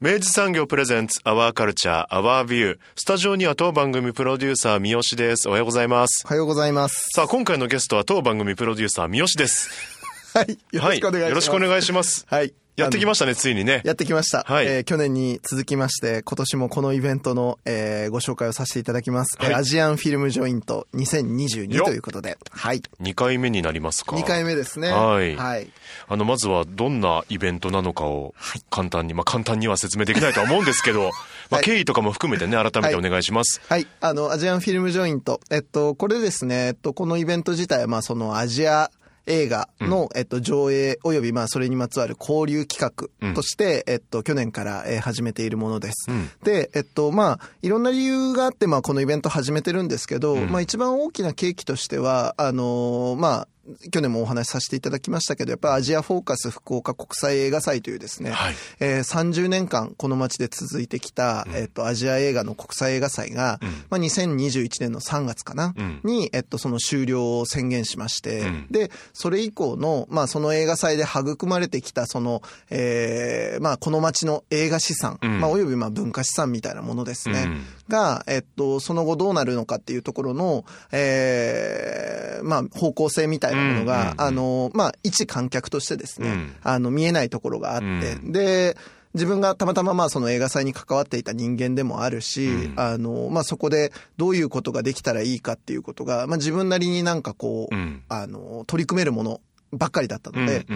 明治産業プレゼンツアワーカルチャーアワービュースタジオには当番組プロデューサー三好ですおはようございますおはようございます。さあ今回のゲストは当番組プロデューサー三好です はい。よろしくお願いします。はい、よろしくお願いしますはい。やってきまししたねついにねやってきました。はいえー去年に続きまして、今年もこのイベントの、えーご紹介をさせていただきます。はいえーアジアンフィルムジョイント2022よということで。はい。2回目になりますか2回目ですね。はいはい。あのまずはどんなイベントなのかを簡単に、まあ簡単には説明できないとは思うんですけど、まあはい経緯とかも含めてね改めてお願いします、はい。あの、アジアンフィルムジョイント。えっと、これですね、えっと、このイベント自体は、まあ、そのアジア映画の、えっと、上映及び、まあ、それにまつわる交流企画として、えっと、去年から、えー始めているものです。うん。で、えっと、まあ、いろんな理由があって、まあ、このイベント始めてるんですけど、まあ、一番大きな契機としては、あのーまあ、去年もお話しさせていただきましたけど、やっぱアジアフォーカス福岡国際映画祭というですね、はい。えー30年間この街で続いてきた、えっと、アジア映画の国際映画祭が、まあ、2021年の3月かな、うん。に、えっと、その終了を宣言しまして、うん。で、それ以降の、まあ、その映画祭で育まれてきた、その、えーまあ、この街の映画資産、うん。まあ、およびまあ文化資産みたいなものですね、うん。が、えっと、その後どうなるのかっていうところの、えーまあ、方向性みたいなものが、あの、まあ、一観客としてですね、うん。あの、見えないところがあって、うん。で、自分がたまたままあその映画祭に関わっていた人間でもあるし、うん。あの、まあそこでどういうことができたらいいかっていうことが、まあ自分なりになんかこう、うん。あの、取り組めるものばっかりだったので、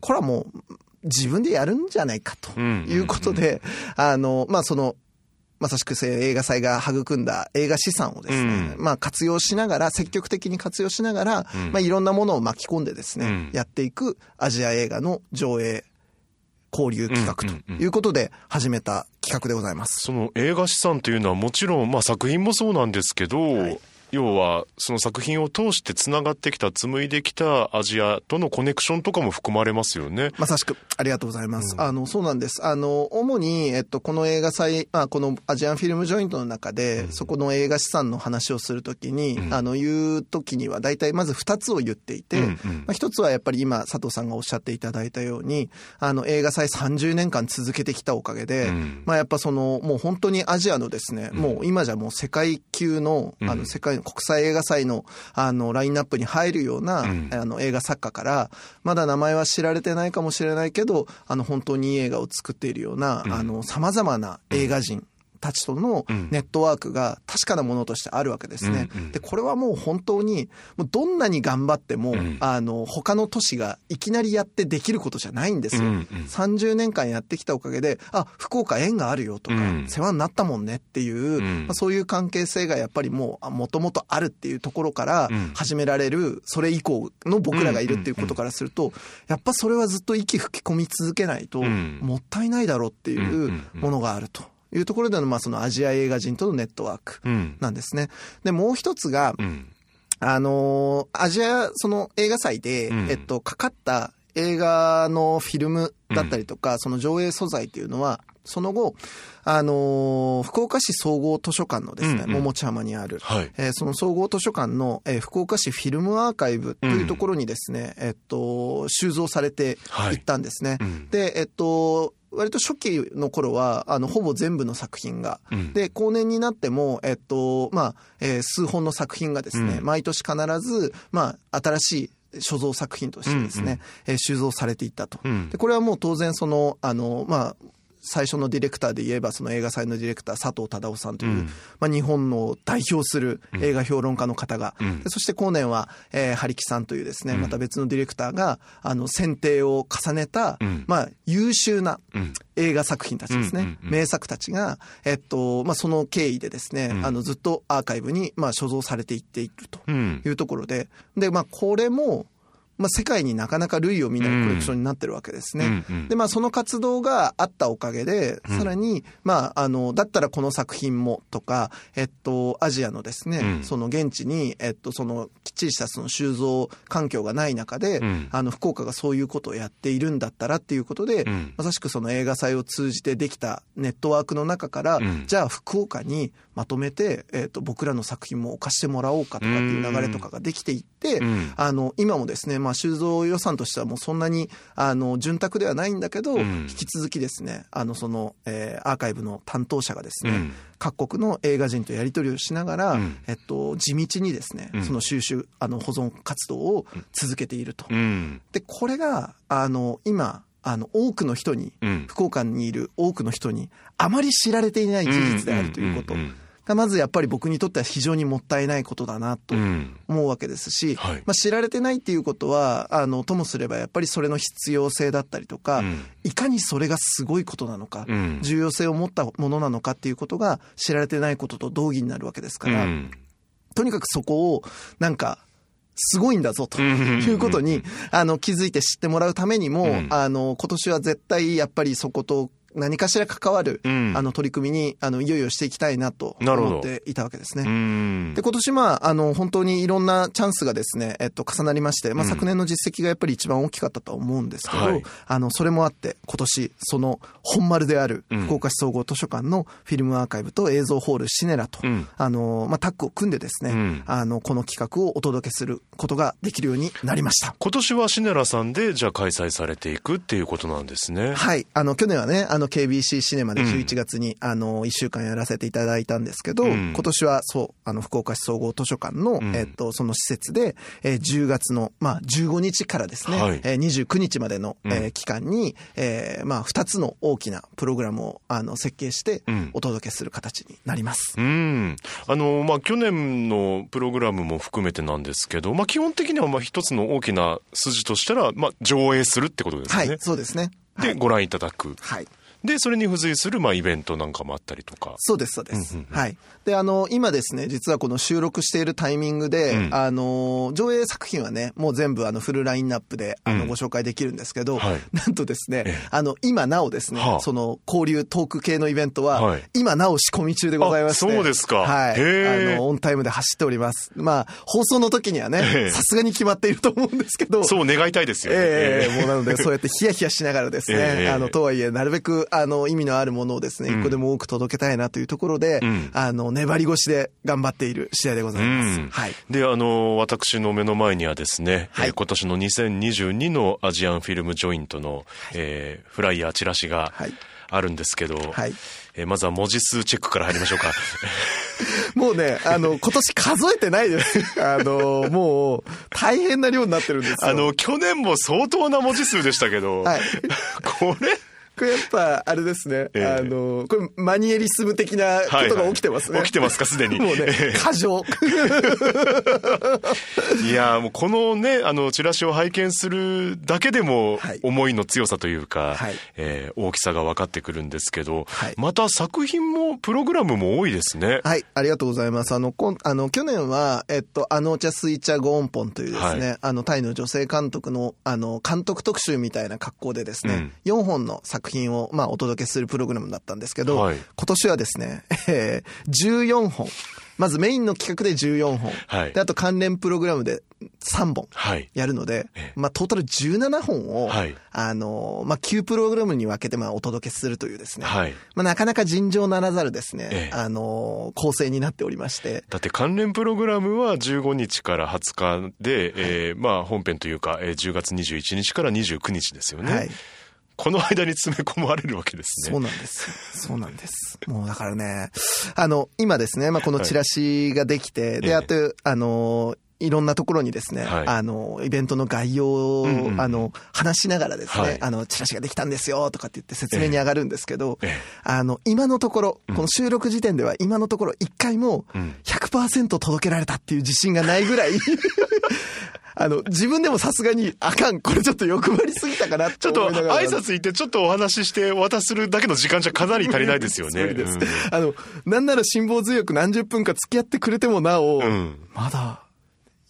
これはもう自分でやるんじゃないかとうん。いうことで、あの、まあその、まさしく映画祭が育んだ映画資産をですね、うん。まあ活用しながら、積極的に活用しながら、うん。まあいろんなものを巻き込んでですね、うん。やっていくアジア映画の上映交流企画ということで始めた企画でございます。その映画資産というのはもちろん、まあ、作品もそうなんですけど、はい要はその作品を通してつながってきた紡いできたアジアとのコネクションとかも含まれますよね。まさしく、ありがとうございます。あの、そうなんです。あの、主に、えっと、この映画祭、まあ、このアジアンフィルムジョイントの中で、そこの映画資産の話をするときに、あの、言うときには、大体まず二つを言っていて、うんうん。まあ、一つはやっぱり今、佐藤さんがおっしゃっていただいたように、あの、映画祭30年間続けてきたおかげで、うん。まあ、やっぱその、もう本当にアジアのですね、もう今じゃもう世界級の、あの、世界の国際映画祭の、あの、ラインナップに入るような、ん。あの、映画作家から、まだ名前は知られてないかもしれないけど、あの、本当にいい映画を作っているような、あの、様々な映画人、たちとのネットワークが確かなものとしてあるわけですね。うんうん。で、これはもう本当に、もうどんなに頑張っても、ん。あの、他の都市がいきなりやってできることじゃないんですよ。うんうん。30年間やってきたおかげで、あ、福岡縁があるよとか、うん。世話になったもんねっていう、ん。まあ、そういう関係性がやっぱりもう、もともとあるっていうところからうん。始められる、それ以降の僕らがいるっていうことからすると、やっぱそれはずっと息吹き込み続けないと、ん。もったいないだろうっていんうものがあるというところでの、まあそのアジア映画人とのネットワークうん。なんですね。で、もう一つが、うん。あのーアジア、その映画祭で、うん。えっと、かかった映画のフィルムだったりとか、その上映素材っていうのは、その後、あのー福岡市総合図書館のですね、うんうん。桃地浜にある、はい。えーその総合図書館の、えー福岡市フィルムアーカイブというところにですね、えっと、収蔵されていったんですね。うん。で、えっと、割と初期の頃は、あの、ほぼ全部の作品が、うん。で、後年になっても、えっと、まあ、えー数本の作品がですね、うん。毎年必ず、まあ、新しい所蔵作品としてですね、えー収蔵されていったと。うん。で、これはもう当然その、あの、まあ、最初のディレクターで言えば、その映画祭のディレクター、佐藤忠夫さんという、まあ、日本の代表する映画評論家の方が、そして後年は、えー、ハリキさんというですね、また別のディレクターが、あの、選定を重ねた、まあ、優秀な映画作品たちですね、名作たちが、えっと、まあ、その経緯でですね、あの、ずっとアーカイブに、まあ、所蔵されていっているというところで、で、まあ、これも、まあ、世界になかなか類を見ないコレクションになってるわけですね。うん、で、まあ、その活動があったおかげで、さらに、まあ、あの、だったらこの作品もとか、えっと、アジアのですね、うん、その現地に、えっと、その、きっちりしたその収蔵環境がない中で、うん、あの、福岡がそういうことをやっているんだったらっていうことで、まさしくその映画祭を通じてできたネットワークの中から、じゃあ福岡にまとめて、えっと、僕らの作品も置かしてもらおうかとかっていう流れとかができていって、あの、今もですね、まあ、まあ、収蔵予算としてはもうそんなに、あの、潤沢ではないんだけど、うん、引き続きですね、あの、その、えー、アーカイブの担当者がですね、うん、各国の映画人とやり取りをしながら、うん、えっと、地道にですね、その収集、あの、保存活動を続けていると。で、これが、あの、今、あの、多くの人に、福岡にいる多くの人に、あまり知られていない事実であるということ。がまずやっぱり僕にとっては非常にもったいないことだなと思うわけですし、うんはい、まあ、知られてないっていうことはあのともすればやっぱりそれの必要性だったりとか、うん、いかにそれがすごいことなのか、うん、重要性を持ったものなのかっていうことが知られてないことと同義になるわけですから、とにかくそこをなんかすごいんだぞということに、あの、気づいて知ってもらうためにも、あの、今年は絶対やっぱりそこと何かしら関わる、うん、あの取り組みにあのいよいよしていきたいなと思っていたわけですね。で今年まああの本当にいろんなチャンスがですねえっと重なりまして、まあ昨年の実績がやっぱり一番大きかったと思うんですけど、はい、あのそれもあって今年その本丸である福岡市総合図書館のフィルムアーカイブと映像ホールシネラと、うん、あのまあタッグを組んでですね、うん、あのこの企画をお届けすることができるようになりました。今年はシネラさんでじゃあ開催されていくっていうことなんですね。はい。あの去年はねあの KBC シネマで11月に、あの、1週間やらせていただいたんですけど、今年はそう、あの、福岡市総合図書館の、えっと、その施設で、えー、10月の、まあ、15日からですね、はい、えー、29日までの、えー、期間に、えー、まあ、2つの大きなプログラムを、あの、設計して、お届けする形になります。うん。あの、まあ、去年のプログラムも含めてなんですけど、まあ、基本的には、まあ、一つの大きな筋としたら、まあ、上映するってことですね。はい、そうですね。で、ご覧いただく。はい。で、それに付随する、まあ、イベントなんかもあったりとか。そうです、そうです。はい。で、あの、今ですね、実はこの収録しているタイミングで、うん、あの、上映作品はね、もう全部あの、フルラインナップで、あの、ご紹介できるんですけど、はい、なんとですね、あの、今なおですね、はあ、その、交流トーク系のイベントは、はい、今なお仕込み中でございまして。そうですか。はい。あの、オンタイムで走っております。まあ、放送の時にはね、さすがに決まっていると思うんですけど。そう願いたいですよね。ええー、もうなので、そうやってヒヤヒヤしながらですね、えー、あの、とはいえ、なるべく、あの、意味のあるるものをですね、一個でも多く届けたいなというところで、うん、あの、粘り腰で頑張っている試合でございます。うん、はい。で、あの、私の目の前にはですね、はい、えー、今年の2022のアジアンフィルムジョイントの、はい、えー、フライヤーチラシがあるんですけど、はい。えー、まずは文字数チェックから入りましょうか。もうね、あの、今年数えてないです。あの、もう、大変な量になってるんですよ。あの、去年も相当な文字数でしたけど、はい。これこれやっぱ、あれですね、えー、あの、これマニエリスム的なことが起きてますね。はいはい、起きてますか、すでに。もうね、過剰。いやもうこのね、あの、チラシを拝見するだけでも、思いの強さというか、はい、えー、大きさが分かってくるんですけど、はい、また作品も、プログラムも多いですね。はい、ありがとうございます。あの、こんあの去年は、えっと、あのお茶スイチャゴーンポンというですね、はい、あの、タイの女性監督の、あの、監督特集みたいな格好でですね、うん、4本の作品を、まあ、お届けするプログラムだったんですけど、はい、今年はですね、えー、14本。まずメインの企画で14本。はい、で、あと関連プログラムで3本やるので、はい、まあトータル17本を、はい、あの、まあ9プログラムに分けてまあお届けするというですね、はい、まあなかなか尋常ならざるですね、ええ、あの、構成になっておりまして。だって関連プログラムは15日から20日で、はい、えー、まあ本編というか、えー、10月21日から29日ですよね。はいこの間に詰め込まれるわけですね。そうなんです。そうなんです。もうだからね、あの、今ですね、まあ、このチラシができて、はい、で、あと、あの、いろんなところにですね、はい。あの、イベントの概要を、うんうんあの、話しながらですね、はい。あの、チラシができたんですよ、とかって言って説明に上がるんですけど、ええ。あの、今のところ、この収録時点では今のところ一回もうん。100%届けられたっていう自信がないぐらい、あの、自分でもさすがに、あかん、これちょっと欲張りすぎたかな ちょっと思いながら。挨拶行ってちょっとお話しして渡するだけの時間じゃかなり足りないですよね。うんあの、なんなら辛抱強く何十分か付き合ってくれてもなお、うん。まだ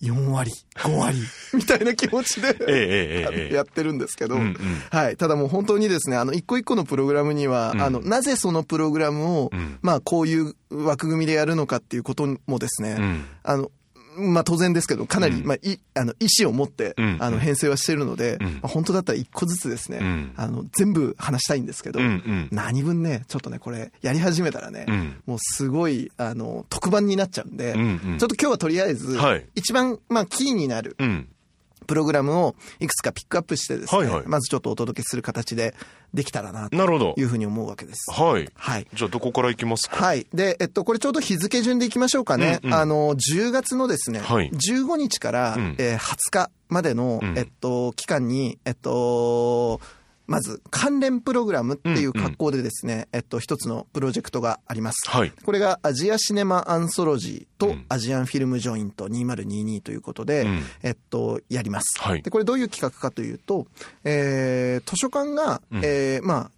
4割、5割、みたいな気持ちで、やってるんですけど、うんうん。はい。ただもう本当にですね、あの、一個一個のプログラムには、うん。あの、なぜそのプログラムを、うん。まあ、こういう枠組みでやるのかっていうこともですね、うん。あの、まあ当然ですけど、かなり、うん。まあ、い、あの、意思を持って、うん。あの、編成はしてるので、うん。まあ、本当だったら一個ずつですね、うん。あの、全部話したいんですけど、何分ね、ちょっとね、これ、やり始めたらね、うん。もうすごい、あの、特番になっちゃうんで、ちょっと今日はとりあえず、はい。一番、まあ、キーになるうん。プログラムをいくつかピックアップしてですね、はいはいまずちょっとお届けする形でできたらな、となるほどい。うふうに思うわけです。はい。はい。じゃあどこから行きますか？はい。で、えっと、これちょうど日付順でいきましょうかね。うんうんあの、10月のですね、はい15日から、うんえー20日までの、うんえっと、期間に、えっと、まず、関連プログラムっていう格好でですね、えっと、一つのプロジェクトがあります。はい。これがアジアシネマアンソロジーとうんアジアンフィルムジョイント2022ということで、うんえっと、やります。はいで、これどういう企画かというと、えー図書館が、うんえーまあ、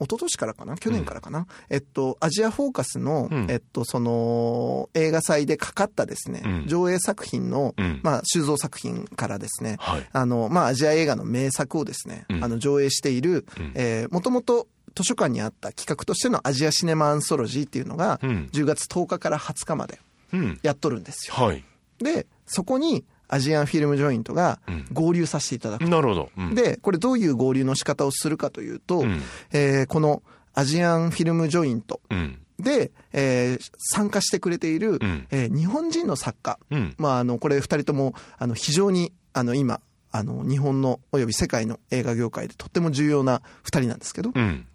一昨年からかな？去年からかな、えっと、アジアフォーカスの、うん。えっと、その、映画祭でかかったですね、うん。上映作品の、うん。まあ、収蔵作品からですね、はい。あの、まあ、アジア映画の名作をですね、うん。あの、上映している、うん。えー、もともと図書館にあった企画としてのアジアシネマアンソロジーっていうのが、うん。10月10日から20日までうん。やっとるんですよ。はい。で、そこにアジアンフィルムジョイントがうん合流させていただく。なるほど。うん、で、これどういう合流の仕方をするかというと、うんえーこのアジアンフィルムジョイントうん。で、えー参加してくれている、うんえー日本人の作家、うん。まあ、あの、これ二人とも、あの、非常に、あの、今、あの、日本のおよび世界の映画業界でとっても重要な二人なんですけど、うん。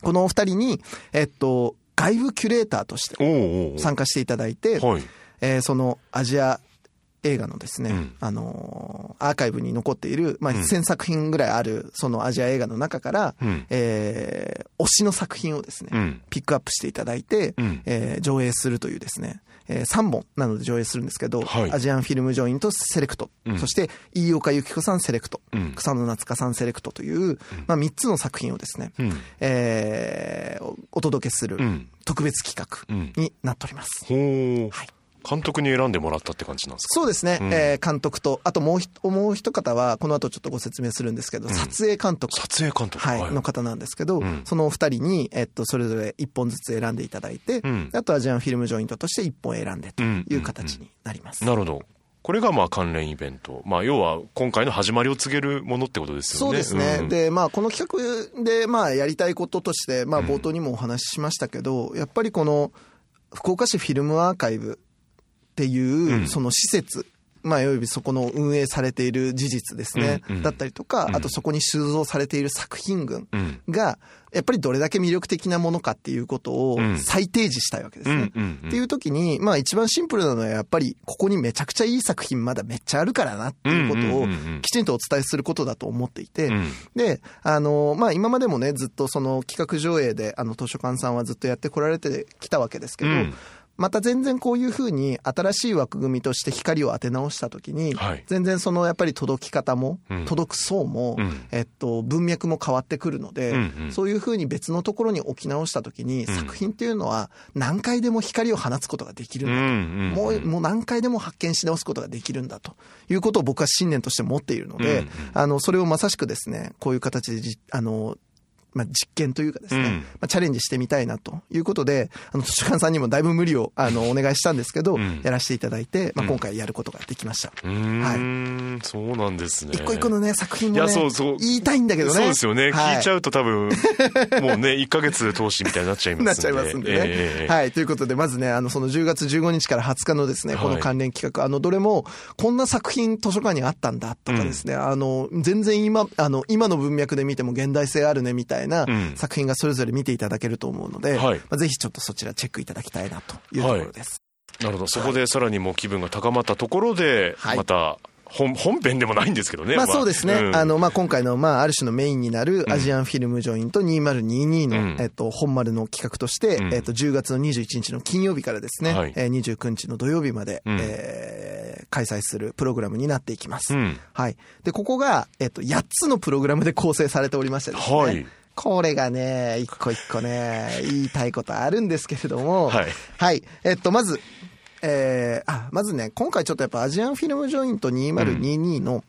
このお二人に、えっと、外部キュレーターとして参加していただいて、はい。えーそのアジア映画のですね、うん。あのーアーカイブに残っている、まあ、うん。1000作品ぐらいある、そのアジア映画の中から、うん。えー推しの作品をですね、うん。ピックアップしていただいて、うん。えー上映するというですね、え3本なので上映するんですけど、はい。 Asian Film Joint セレクト、うん。そして飯岡幸子さんセレクト、うん。草野なつかさんセレクトという、まあ、3つの作品をですね、うん。えーおお届けするうん。特別企うん。画になっております。はい監督に選んでもらったって感じなんですか？そうですね、うんえー監督と、あともうひもう一方は、この後ちょっとご説明するんですけど、撮影監督。撮影監督。はい、の方なんですけど、うんそのお二人に、えっと、それぞれ一本ずつ選んでいただいて、うんあとアジアンフィルムジョイントとして一本選んでという形になります。なるほど。これがまあ関連イベント。まあ要は今回の始まりを告げるものってことですよね。そうですね。ん、で、まあ、この企画で、まあ、やりたいこととして、まあ、冒頭にもお話ししましたけど、やっぱりこの、福岡市フィルムアーカイブっていう、うん。その施設、まあ、およびそこの運営されている事実ですね、うんうん。だったりとか、うん。あとそこに収蔵されている作品群うん。が、やっぱりどれだけ魅力的なものかっていうことをうん。再提示したいわけですね。っていう時に、まあ一番シンプルなのはやっぱり、ここにめちゃくちゃいい作品まだめっちゃあるからなっていうことをきちんとお伝えすることだと思っていて、うん。で、あの、まあ、今までもね、ずっとその企画上映で、あの、図書館さんはずっとやってこられてきたわけですけど、うんまた全然こういうふうに新しい枠組みとして光を当て直したときに、はい。全然そのやっぱり届き方も、うん。届く層も、うん。えっと、文脈も変わってくるので、うんうん。そういうふうに別のところに置き直したときに、ん。作品っていうのは何回でも光を放つことができるんだと。うんうんもう、もう何回でも発見し直すことができるんだと。いうことを僕は信念として持っているので、うんうん。あの、それをまさしくですね、こういう形でじ、あの、まあ、実験というかですね、うんまあ、チャレンジしてみたいなということで、あの、図書館さんにもだいぶ無理を、あの、お願いしたんですけど、うんやらせていただいて、まあ、うん今回やることができました。うーん、そうなんですね。一個一個のね、作品もね、いやそうそう言いたいんだけどね。そうですよね。はい聞いちゃうと多分、もうね、1ヶ月通しみたいになっちゃいますんで。なっちゃいますんでね。ええはい。ということで、まずね、あの、その10月15日から20日のですね、はいこの関連企画、あの、どれも、こんな作品図書館にあったんだとかですね、あの、全然今、あの、今の文脈で見ても現代性あるね、みたいなうん作品がそれぞれ見ていただけると思うので、はいまあ、ぜひちょっとそちらチェックいただきたいなというところです。なるほど。そこでさらにもう気分が高まったところで、はいまた、本、本編でもないんですけどね。まあそうですね。うんあの、まあ今回の、まあある種のメインになるアジアンフィルムジョイント2022の、うんえっと、本丸の企画として、うんえっと、10月の21日の金曜日からですね、はいえー29日の土曜日まで、うんえー開催するプログラムになっていきます。うんはい。で、ここが、えっと、8つのプログラムで構成されておりましてですね。はいこれがね、一個一個ね、言いたいことあるんですけれども、はい。はい。えっと、まず、えー、あ、まずね、今回ちょっとやっぱアジアンフィルムジョイント2022の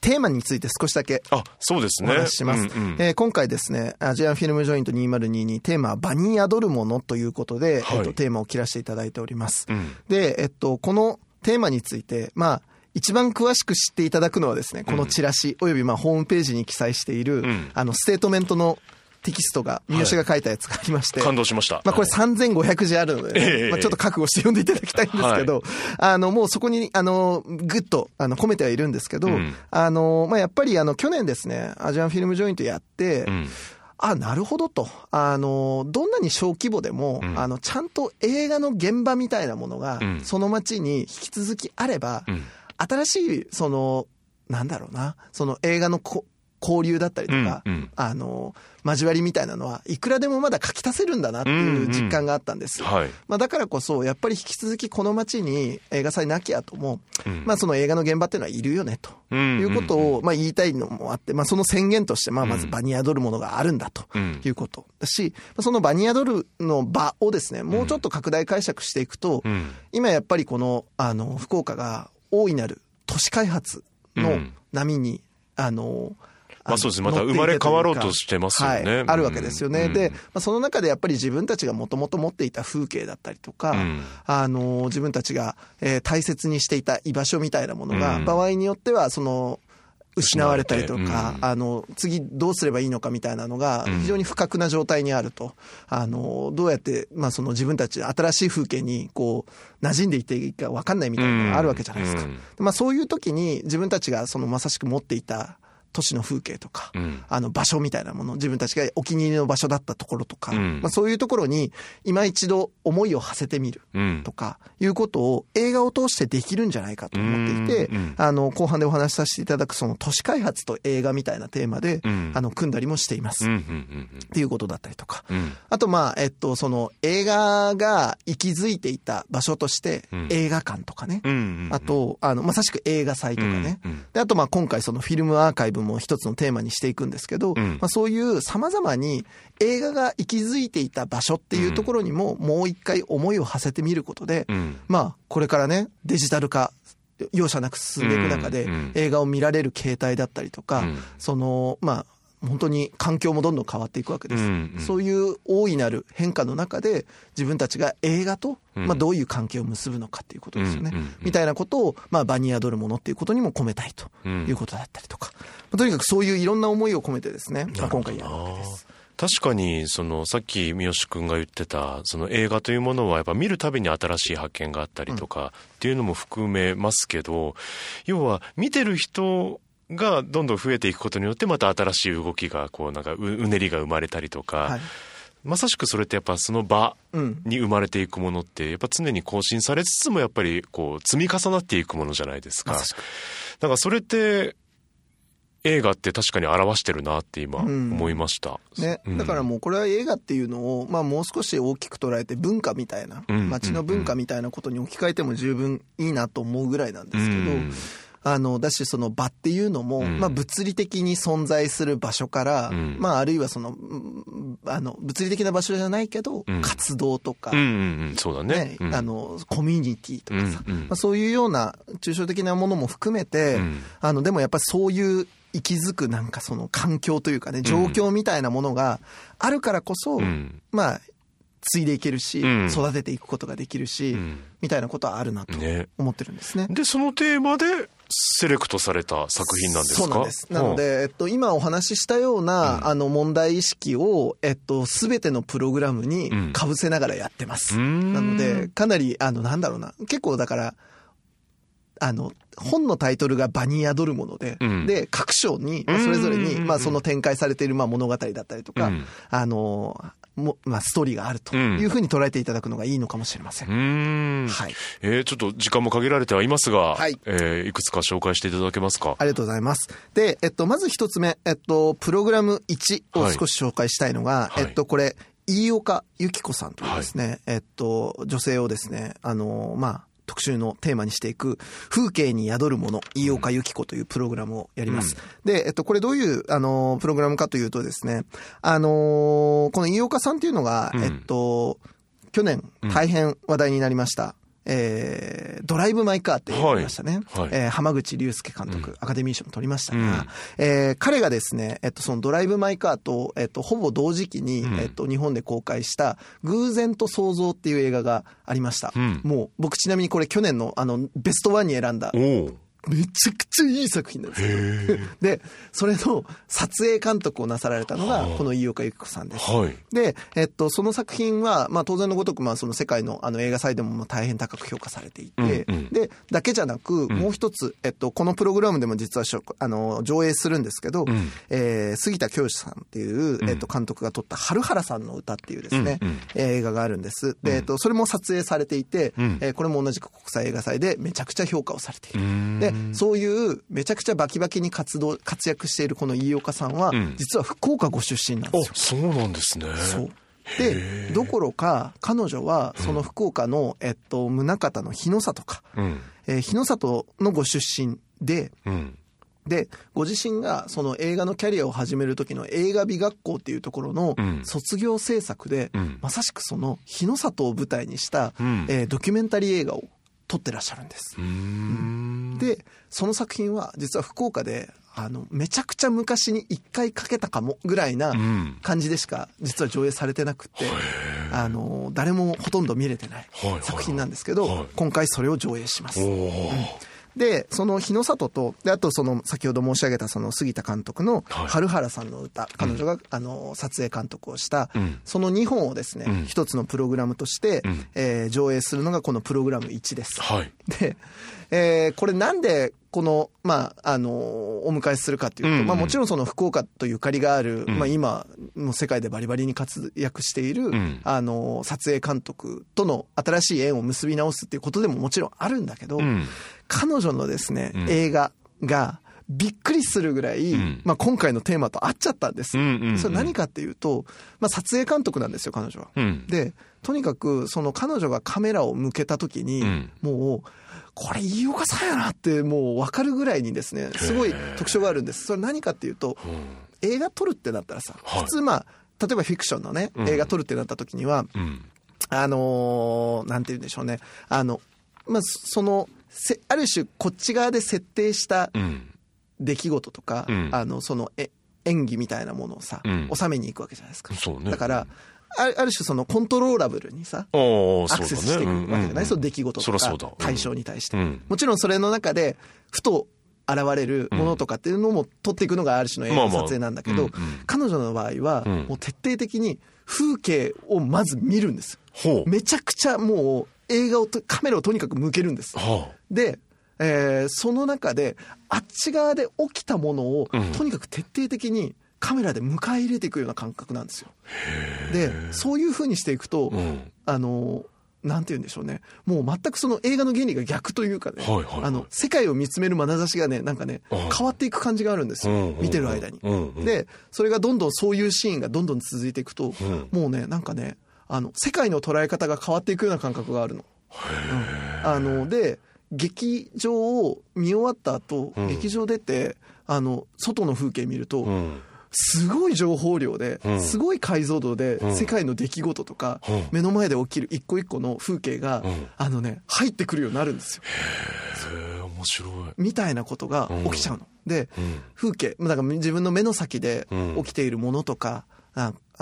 テーマについて少しだけあ、そうですね。お話しします。うんうんえー今回ですね、アジアンフィルムジョイント2022テーマは場に宿るものということで、はいえっと、テーマを切らせていただいております。うんで、えっと、このテーマについて、まあ、一番詳しく知っていただくのはですね、このチラシ、およびまあ、ホームページに記載している、ん。あの、ステートメントのテキストが、三好が書いたやつがありまして、感動しました。まあこれ3500字あるので、ねええまあちょっと覚悟して読んでいただきたいんですけど、あの、もうそこに、あの、ぐっと、あの、込めてはいるんですけど、うん。あの、まあやっぱりあの、去年ですね、 Asian Film Joint やって、うん。あ、なるほどと。あの、どんなに小規模でも、うん。あの、ちゃんと映画の現場みたいなものが、うん。その街に引き続きあれば、うん新しい、その、なんだろうな、その映画のこ交流だったりとか、うんうん。あの、交わりみたいなのは、いくらでもまだ書き足せるんだなっていう実感があったんです。はい。まあだからこそ、やっぱり引き続きこの街に映画祭なきゃとも、うん。まあその映画の現場っていうのはいるよね、と。うんいうことを、まあ言いたいのもあって、まあその宣言として、まあまず場に宿るものがあるんだとうん。いうこと。だし、その場に宿るの場をですね、もうちょっと拡大解釈していくと、うん。今やっぱりこの、あの、福岡が大いなる都市開発のうん。波に、あの、まあそうですのまた生まれ変わろうとしてますよね。はい、あるわけですよね。うん。で、まあ、その中でやっぱり自分たちがもともと持っていた風景だったりとか、うん。あの、自分たちが、えー大切にしていた居場所みたいなものが、うん。場合によっては、その、失われたりと失われ、てうんかあの、次どうすればいいのかみたいなのがうん非常に不覚な状態にあると。あの、どうやって、まあその自分たち新しい風景にこう、馴染んでいっていいか分かんないみたいなのがあるわけじゃないですか。うんまあそういう時に自分たちがそのまさしく持っていた都市の風景とか、うんあの場所みたいなもの、自分たちがお気に入りの場所だったところとか、うんまあそういうところに今一度思いを馳せてみる。うんとかいうことを映画を通してできるんじゃないかと思っていてうんうん、あの、後半でお話しさせていただくその都市開発と映画みたいなテーマでうん、あの、組んだりもしています。っていうことだったりとか。あと、まあ、えっと、その映画が息づいていた場所としてうん映画館とかね。あと、あの、まさしく映画祭とかね。で、あと、まあ、今回そのフィルムアーカイブも一つのテーマにしていくんですけど、うん。まあ、そういう様々に映画が息づいていた場所っていうところにも、もう一回思いを馳せてみることで、うん。まあ、これからね、デジタル化、容赦なく進んでいく中で、映画を見られる形態だったりとか、うん。その、まあ、本当に環境もどんどん変わっていくわけです。うんうんそういう大いなる変化の中で、自分たちが映画と、うんまあ、どういう関係を結ぶのかっていうことですよね。うんうんうんみたいなことを、まあ、場に宿るものっていうことにも込めたいということだったりとか。まあとにかくそういういろんな思いを込めてですね、まあ、今回やるわけです。確かに、その、さっき三好くんが言ってた、その映画というものはやっぱ見るたびに新しい発見があったりとかっていうのも含めますけど、要は見てる人がどんどん増えていくことによってまた新しい動きが、こうなんかううねりが生まれたりとか、はい。まさしくそれってやっぱその場うん。に生まれていくものってやっぱ常に更新されつつもやっぱりこう積み重なっていくものじゃないですか。だからそれって映画って確かに表してるなって今うん思いました。ねうん、だからもうこれは映画っていうのを、まあもう少し大きく捉えて文化みたいな、うん街の文化みたいなことに置き換えても十分いいなと思うぐらいなんですけど、うんあの、だしその場っていうのも、うん。まあ物理的に存在する場所から、うん。まああるいはその、うんあの、物理的な場所じゃないけど、うん。活動とか、うんうんうん、そうだね。ね。うん。あの、コミュニティとかさ、うんうん。まあ、そういうような抽象的なものも含めて、うん。あの、でもやっぱりそういう息づくなんかその環境というかね、状況みたいなものがあるからこそ、うん。まあ、継いでいけるし、うん。育てていくことができるし、うん。みたいなことはあるなとね。思ってるんですね。で、そのテーマでセレクトされた作品なんですか？そうなんです。なので、えっと、今お話ししたような、あの、問題意識を、えっと、すべてのプログラムにうん。被せながらやってます。うーん。なので、かなり、あの、なんだろうな、結構だから、あの、本のタイトルが場に宿るもので、うん。で、各章に、まあそれぞれに、うんうんうんうん。まあその展開されている、まあ物語だったりとか、うん。あの、も、まあ、ストーリーがあるというふうに捉えていただくのがいいのかもしれません。うん。はい。えー、ちょっと時間も限られてはいますが、はいえー、いくつか紹介していただけますか？ありがとうございます。で、えっと、まず一つ目、えっと、プログラム1を少し紹介したいのが、はいえっと、これ、飯岡由紀子さんというですね、えっと、女性をですね、あの、まあ、特集のテーマにしていく、風景に宿るもの、飯岡由紀子というプログラムをやります。で、えっと、これどういう、あの、プログラムかというとですね、あの、この飯岡さんっていうのが、うんえっと、去年大変話題になりました。えー、ドライブ・マイ・カーって言いましたね。はいはいえー浜口竜介監督、うんアカデミー賞も取りましたが、うんえー彼がですね、えっと、そのドライブ・マイ・カーと、えっと、ほぼ同時期に、うんえっと、日本で公開した、偶然と想像っていう映画がありました。うんもう、僕ちなみにこれ去年の、あの、ベストワンに選んだ。めちゃくちゃいい作品なんですよ。で、それの撮影監督をなさられたのが、この飯岡由紀子さんです。はい。で、えっと、その作品は、まあ当然のごとく、まあその世界のあの映画祭でもまあ大変高く評価されていて、うんうんで、だけじゃなく、もう一つ、えっと、このプログラムでも実はあの、上映するんですけど、んえー杉田教師さんっていう、えっと、監督が撮った春原さんの歌っていうですね、うんうん映画があるんです。で、えっと、それも撮影されていて、うんえーこれも同じく国際映画祭でめちゃくちゃ評価をされている。んで、そういうめちゃくちゃバキバキに活動、活躍しているこの飯岡さんは、ん実は福岡ご出身なんですよ。そうなんですね。そう。で、どころか、彼女は、その福岡の、えっと、宗像の日の里か、うん。えー日の里のご出身で、うん。で、ご自身がその映画のキャリアを始める時の映画美学校っていうところのうん卒業制作で、うんまさしくその日の里を舞台にした、うんえードキュメンタリー映画を撮ってらっしゃるんです。うーん。で、その作品は実は福岡で、あの、めちゃくちゃ昔に一回かけたかもぐらいなうん。感じでしか実は上映されてなくて、あの、誰もほとんど見れてないはいはい作品なんですけど、はい。今回それを上映します。おお。で、その日の里と、で、あとその先ほど申し上げたその杉田監督のはい。春原さんの歌、彼女が、あの、撮影監督をした、うん。その2本をですね、うん。一つのプログラムとして、ん。えー上映するのがこのプログラム1です。はい。で、えーこれなんで、この、まあ、あの、お迎えするかというと、うん。うんまあもちろんその福岡とゆかりがある、ん。まあ今、もう世界でバリバリに活躍している、ん。あの、撮影監督との新しい縁を結び直すっていうことでももちろんあるんだけど、うん。彼女のですね、ん映画が、びっくりするぐらい、んまあ今回のテーマと合っちゃったんです。うんうんうんそれ何かっていうと、まあ撮影監督なんですよ、彼女は。うん。で、とにかく、その彼女がカメラを向けた時に、うんもう、これ飯岡さんやなってもう分かるぐらいにですね、すごい特徴があるんです。それ何かっていうと、映画撮るってなったらさ、はい普通まあ、例えばフィクションのね、ん映画撮るってなった時には、うん。あのーなんて言うんでしょうね。あの、まあ、その、せある種こっち側で設定したうん。出来事とか、うん。あの、その、え、演技みたいなものをさ、うん。収めに行くわけじゃないですか。ね。だから、あるある種そのコントローラブルにさ、アクセスしていくわけじゃない、その出来事とか。対象に対して、うん。もちろんそれの中で、ふと現れるものとかっていうのも撮っていくのがある種の映画の撮影なんだけど、まあまあ。うんうん。彼女の場合は、うん。もう徹底的に風景をまず見るんです。めちゃくちゃもう映画をと、カメラをとにかく向けるんです。はで、えーその中で、あっち側で起きたものを、うんとにかく徹底的にカメラで迎え入れていくような感覚なんですよ。で、そういう風にしていくと、あ。うん。あの、なんて言うんでしょうね。もう全くその映画の原理が逆というかね、はいはいはいあの、世界を見つめる眼差しがね、なんかね、うん変わっていく感じがあるんですよ。うん見てる間に。うんうんで、それがどんどんそういうシーンがどんどん続いていくと、うんもうね、なんかね、あの、世界の捉え方が変わっていくような感覚があるの。うんあの、で、劇場を見終わった後、うん劇場出て、あの、外の風景見ると、うん。すごい情報量で、うんすごい解像度で、うん世界の出来事とか、うん目の前で起きる一個一個の風景が、うんあのね、入ってくるようになるんですよ。へえ、面白い。みたいなことが起きちゃうの。で、うん。風景、だから自分の目の先でうん起きているものとか、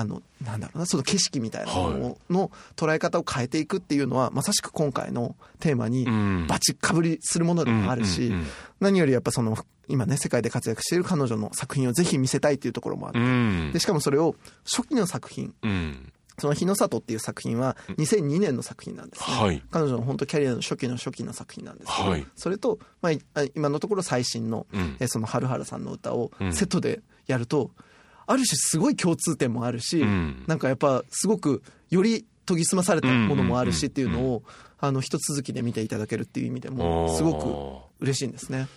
ああの、なんだろうな、その景色みたいなものの捉え方を変えていくっていうのは、まさしく今回のテーマにうんバチッかぶりするものでもあるし、うんうんうん何よりやっぱその、今ね、世界で活躍している彼女の作品をぜひ見せたいっていうところもある。うんで、。しかもそれを初期の作品、うん。その日の里っていう作品は2002年の作品なんですね。はい彼女の本当キャリアの初期の初期の作品なんですけど、はいそれと、まあ今のところ最新の、うんえその春原さんの歌をうんセットでやると、ある種すごい共通点もあるし、うん。なんかやっぱすごくより研ぎ澄まされたものもあるしうんっていうのを、あの、一続きで見ていただけるっていう意味でも、すごく嬉しいんですね。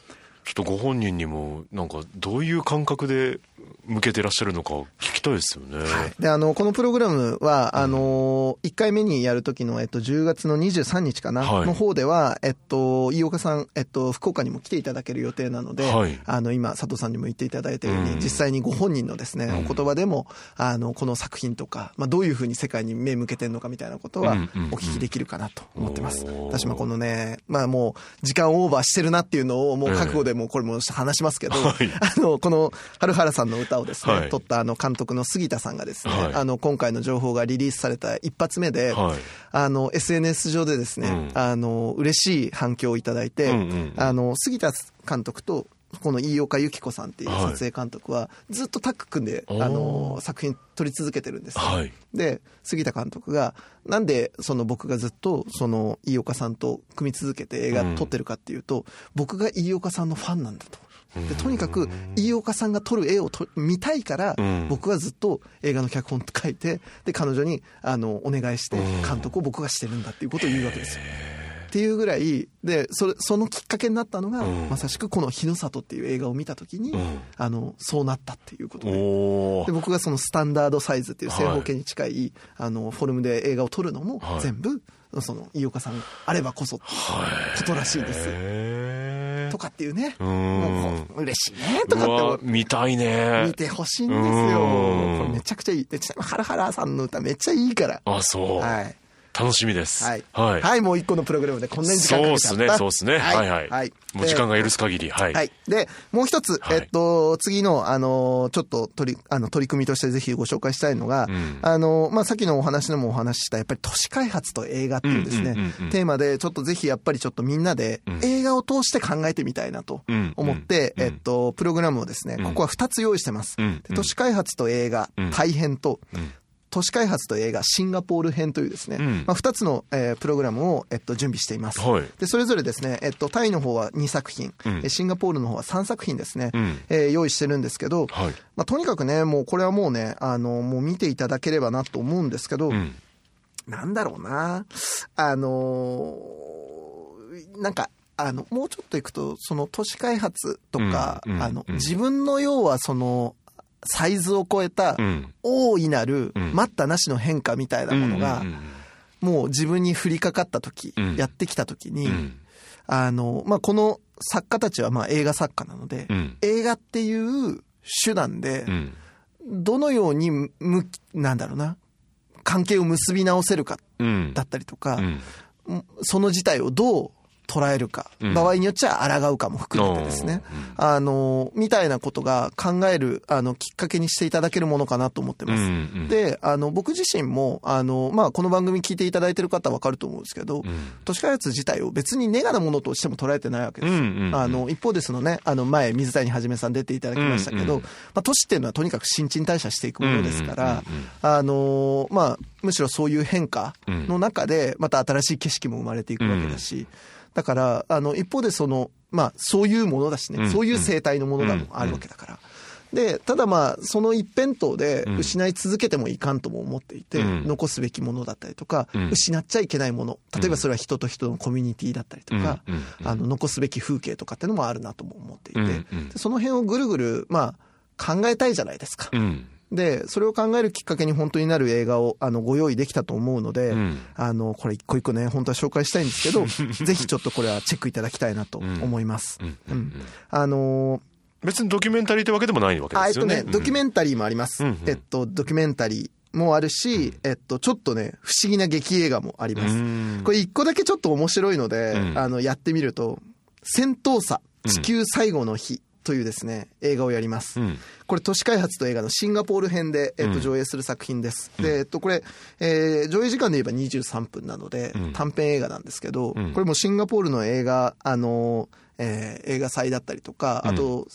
ちょっとご本人にもなんかどういう感覚で向けてらっしゃるのか聞きたいですよね。で、あの、このプログラムは、あの、1回目にやる時の、えっと、10月の23日かな、はい。の方では、えっと、飯岡さん、えっと、福岡にも来ていただける予定なので、はい。あの、今、佐藤さんにも言っていただいたように、うん。実際にご本人のですね、うん。お言葉でも、あの、この作品とか、まあ、どういうふうに世界に目向けてるのかみたいなことはうんうんうん、お聞きできるかなと思ってます。おー。私もこのね、まあもう、時間オーバーしてるなっていうのを、もう覚悟でもうこれも話しますけど、はい。あの、この、春原さんの歌をですね、はい。撮ったあの、監督の杉田さんがですね、はい。あの、今回の情報がリリースされた一発目で、はい。あの、SNS 上でですね、うん。あの、嬉しい反響をいただいて、うんうんうん。あの、杉田監督と、この飯岡由紀子さんっていうはい。撮影監督は、ずっとタッグ組んで、あの、作品撮り続けてるんですよ。はい。で、杉田監督が、なんでその僕がずっとその飯岡さんと組み続けて映画撮ってるかっていうと、僕が飯岡さんのファンなんだと。でとにかく飯岡さんが撮る絵をと見たいからうん。僕はずっと映画の脚本書いてで彼女にあのお願いして監督を僕がしてるんだっていうことを言うわけですよ。っていうぐらいでそれそのきっかけになったのが、うん。まさしくこの「日の里」っていう映画を見た時に、うん。あのそうなったっていうことで。で僕がそのスタンダードサイズっていう正方形に近い、あのフォルムで映画を撮るのもはい。全部、その飯岡さんがあればこそことらしいです。とかっていうね、うん。もう嬉しいねとかって見たいね。見てほしいんですよ。うん。これめちゃくちゃいい。でちなみにハラハラさんの歌めっちゃいいから。あそう、はい。楽しみです。はい。はい、はい、もう一個のプログラムでこんなに時間かけちゃ。そうですねそうですね。はい。はい、はい。もう時間が許す限りはい、はい。で、もう一つ、はい。えっと、次の、あの、ちょっと取り、あの、取り組みとしてぜひご紹介したいのが、うん。あの、まあ、さっきのお話でもお話しした、やっぱり都市開発と映画っていうですね、テーマで、ちょっとぜひやっぱりちょっとみんなでうん。映画を通して考えてみたいなとうん思って、うん。えっと、プログラムをですね、うん。ここは二つ用意してます。都市開発と映画うん、大変と、うん都市開発と映画シンガポール編というですね、うん。まあ、2つの、えープログラムを、えっと、準備しています。はい。でそれぞれですね、えっと、タイの方は2作品、うん。えーシンガポールの方は3作品ですね、うん。えー用意してるんですけど、はい。まあ、とにかくね、もうこれはもうね、あの、もう見ていただければなと思うんですけど、うん。なんだろうな、あのーなんか、あの、もうちょっといくと、その都市開発とか、うんうんあの、うん自分の要はその、サイズを超えたうん。大いなるうん。待ったなしの変化みたいなものがもう自分に降りかかった時、うん。やってきた時に、うん。あの、まあ、この作家たちはまあ映画作家なので、うん。映画っていう手段でう、ん。どのようにむ、なんだろうな、関係を結び直せるかうん。だったりとかう、ん。その事態をどう捉えるか、うん。場合によっちゃ抗うかも含めてですね、あの、みたいなことが考える、あの、きっかけにしていただけるものかなと思ってます。うんうん。で、あの、僕自身も、あの、まあ、この番組聞いていただいてる方はわかると思うんですけど、うん。都市開発自体を別にネガなものとしても捉えてないわけです。あの、一方でそのね、あの、前、水谷はじめさん出ていただきましたけど、うん。うんまあ、都市っていうのはとにかく新陳代謝していくものですから、うんうんうん。うんあの、まあ、むしろそういう変化の中で、また新しい景色も生まれていくわけだし、だから、あの、一方でその、まあ、そういうものだしね、うん。そういう生態のものがあるわけだから。で、ただまあ、その一辺倒で失い続けてもいかんとも思っていて、うん。残すべきものだったりとか、うん。失っちゃいけないもの、例えばそれは人と人のコミュニティだったりとか、うん。あの、残すべき風景とかっていうのもあるなとも思っていて、その辺をぐるぐる、まあ、考えたいじゃないですか。うんで、それを考えるきっかけに本当になる映画をあのご用意できたと思うので、うん。あの、これ一個一個ね、本当は紹介したいんですけど、ぜひちょっとこれはチェックいただきたいなと思います。うんうんあのー別にドキュメンタリーってわけでもないわけあ、ですよね。えっとね、ドキュメンタリーもあります。うんうんえっと、ドキュメンタリーもあるし、えっと、ちょっとね、不思議な劇映画もあります。うん。これ一個だけちょっと面白いので、うん。あの、やってみると、戦闘差、地球最後の日というですね、映画をやります。うん。これ都市開発と映画のシンガポール編で、えっと、うん。上映する作品です。で、えっと、これ、えー上映時間で言えば23分なので、うん。短編映画なんですけど、うん。これもシンガポールの映画、あの、えー映画祭だったりとか、あと、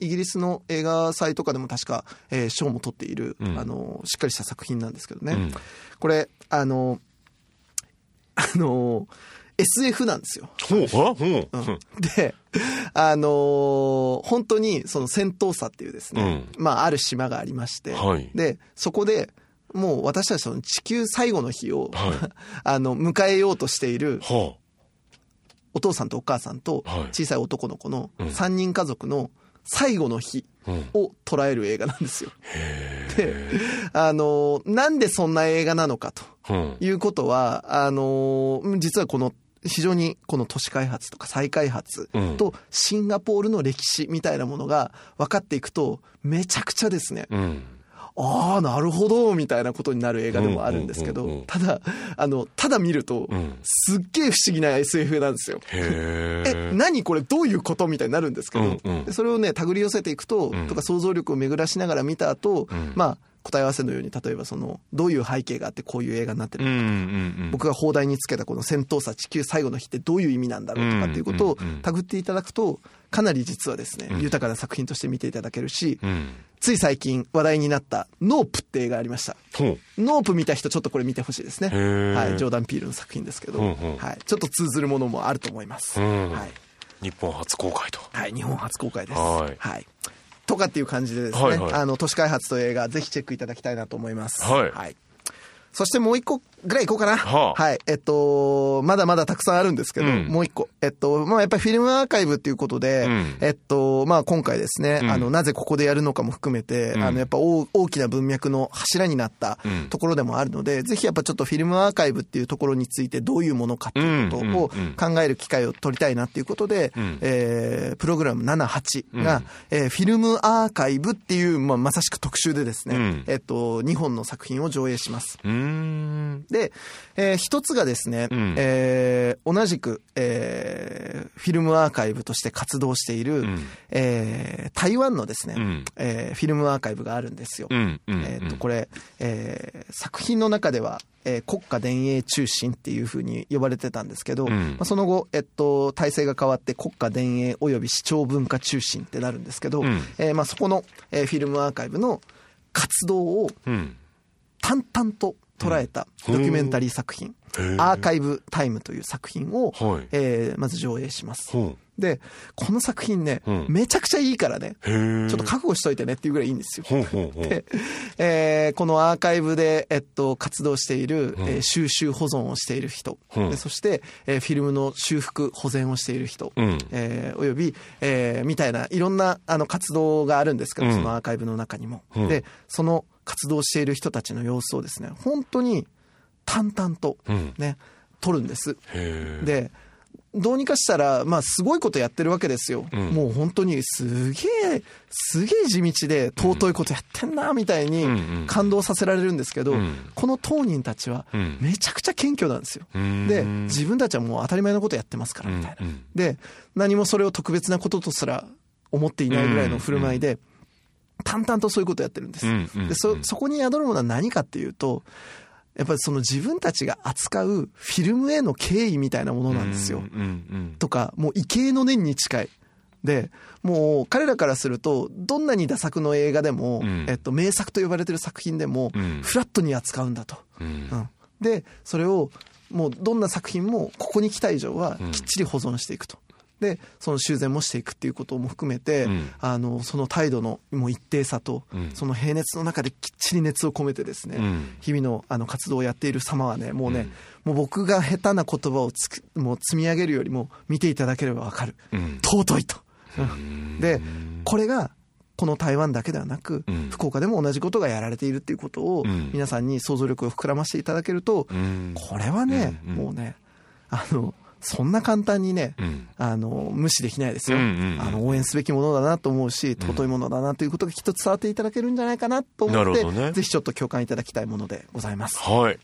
イギリスの映画祭とかでも確か、えー賞も取っている、うん。あの、しっかりした作品なんですけどね。うん。これ、あの、あの、SF なんですよ。で、あのー本当にその戦闘差っていうですね、まあある島がありまして、はいで、そこで、もう私たちその地球最後の日を、はい あの、迎えようとしているはお父さんとお母さんとはい小さい男の子のうん3人家族の最後の日あ。うん。を捉える映画なんですよ。で、あのーなんでそんな映画なのかとうん。いうことは、あのー実はこの非常にこの都市開発とか再開発うん。とシンガポールの歴史みたいなものが分かっていくとめちゃくちゃですね、うん。ああ、なるほど、みたいなことになる映画でもあるんですけどただ、あの、ただ見るとうん、すっげえ不思議な SF なんですよ。へえ。え、何これどういうことみたいになるんですけど、うんうん。でそれをね、手繰り寄せていくと、うん。とか想像力を巡らしながら見た後、うん。まあ、答え合わせのように、例えばその、どういう背景があってこういう映画になってるうんうのかんうん。僕が放題につけたこの戦闘差地球最後の日ってどういう意味なんだろうとかっていうことをうんうんうん手繰っていただくと、かなり実はですね、うん豊かな作品として見ていただけるし、うん。つい最近話題になった NOPE って映画ありました。ほう。 NOPE 見た人ちょっとこれ見てほしいですね。はい。ジョーダン・ピールの作品ですけど、うんうんはい。ちょっと通ずるものもあると思います。うんはい。日本初公開と。はい。日本初公開です。はいとかっていう感じでですね、はいはい。あの、都市開発という映画、ぜひチェックいただきたいなと思います。はい。そしてもう一個ぐらい行こうかな。はあ。はい。えっと、まだまだたくさんあるんですけど、うん。もう一個。えっと、まあやっぱりフィルムアーカイブっていうことで、うん。えっと、まあ今回ですね、うん。あの、なぜここでやるのかも含めて、うん。あの、やっぱ大大きな文脈の柱になったうん。ところでもあるので、ぜひやっぱちょっとフィルムアーカイブっていうところについてどういうものかっていうことを考える機会を取りたいなっていうことで、うん。えープログラム78が、うん。えーフィルムアーカイブっていう、まあ、まさしく特集でですね、うん。えっと、2本の作品を上映します。うーん。で、えー一つがですね、うんえー同じく、えーフィルムアーカイブとして活動している、んえー台湾のですね、うんえーフィルムアーカイブがあるんですよ。うん。うん。えーっと、これ、えー作品の中では、えー国家電影中心っていうふうに呼ばれてたんですけど、うんまあ、その後、えっと、体制が変わって国家電影及び視聴文化中心ってなるんですけど、うんえーまあ、そこの、えーフィルムアーカイブの活動をうん。淡々と捉えたドキュメンタリー作品、アーカイブタイムという作品を、はい。えーまず上映します。ほで、この作品ね、うん。めちゃくちゃいいからね。ちょっと覚悟しといてねっていうぐらいいいんですよ。ほうほうほう。で、えーこのアーカイブで、えっと、活動している、うん。えー収集保存をしている人、うん。でそして、えーフィルムの修復保全をしている人、うん。えーおよび、えーみたいないろんなあの活動があるんですけど、うん。そのアーカイブの中にも、うん。でその活動している人たちの様子をですね本当に淡々とうん。ね、撮るんです。でどうにかしたら、まあ、すごいことやってるわけですよ。うん。もう本当にすげえ、すげえ地道で尊いことやってんな、みたいに感動させられるんですけど、うん。この当人たちはうん。めちゃくちゃ謙虚なんですよ。うん。で、自分たちはもう当たり前のことやってますから、みたいな。で、何もそれを特別なこととすら思っていないぐらいの振る舞いで、淡々とそういうことやってるんです。うんうんでそ、そこに宿るものは何かっていうと、やっぱりその自分たちが扱うフィルムへの敬意みたいなものなんですよ。うんうんとか、もう畏敬の念に近い。で、もう彼らからすると、どんなに打作の映画でも、うんえっと、名作と呼ばれてる作品でも、うんフラットに扱うんだと。うんうんうんで、それを、もうどんな作品もここに来た以上はうんきっちり保存していくと。で、その修繕もしていくっていうことも含めて、うん。あの、その態度のもう一定さと、うん。その平熱の中できっちり熱を込めてですね、うん。日々のあの活動をやっている様はね、もうね、うん。もう僕が下手な言葉をつくもう積み上げるよりも見ていただければわかる。うん。尊いと。うん。で、これが、この台湾だけではなく、うん。福岡でも同じことがやられているっていうことを、うん。皆さんに想像力を膨らませていただけると、うん。これはね、うん。うん。もうね、あの、そんな簡単にね、うん。あの、無視できないですよ。うんうんうんあの、応援すべきものだなと思うし、尊いものだなということがきっと伝わっていただけるんじゃないかなと思って、ね。ぜひちょっと共感いただきたいものでございます。はい。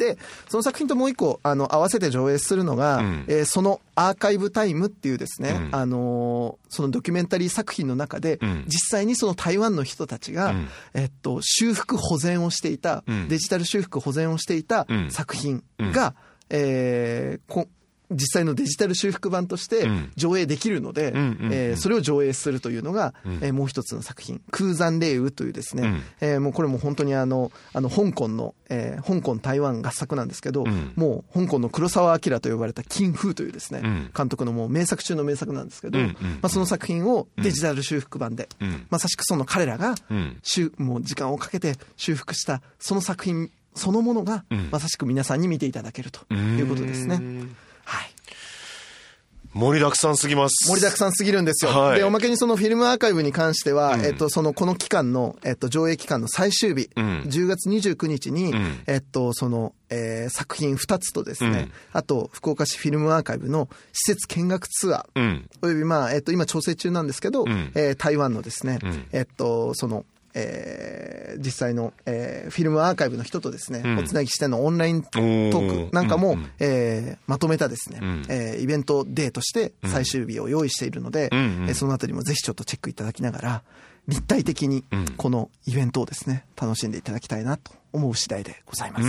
で、その作品ともう一個、あの、合わせて上映するのが、うん。えーそのアーカイブタイムっていうですね、うん。あのーそのドキュメンタリー作品の中で、うん。実際にその台湾の人たちが、うん。えっと、修復保全をしていた、うん。デジタル修復保全をしていたうん。作品が、えーこ実際のデジタル修復版として上映できるので、えそれを上映するというのが、えもう一つの作品、空山霊雨というですね、えもうこれも本当にあの、あの、香港の、え香港台湾合作なんですけど、もう香港の黒澤明と呼ばれた金風というですね、監督のもう名作中の名作なんですけど、まあ、その作品をデジタル修復版で、まさしくその彼らが、もう時間をかけて修復したその作品そのものが、まさしく皆さんに見ていただけるということですね。はい。盛りだくさんすぎます。盛りだくさんすぎるんですよ。はい、で、おまけにそのフィルムアーカイブに関しては、うん、えっと、その、この期間の、えっと、上映期間の最終日、うん、10月29日に、うん、えっと、その、えー、作品2つとですね、あと、福岡市フィルムアーカイブの施設見学ツアー、および、まあ、えっと、今調整中なんですけど、えー、台湾のですね、えっと、その、えー、実際の、えー、フィルムアーカイブの人とですね、うん、おつなぎしてのオンライントークなんかも、うん、えー、まとめたですね、うん、えー、イベントデーとして最終日を用意しているので、うん、えー、そのあたりもぜひちょっとチェックいただきながら、立体的にこのイベントをですね、楽しんでいただきたいなと思う次第でございます。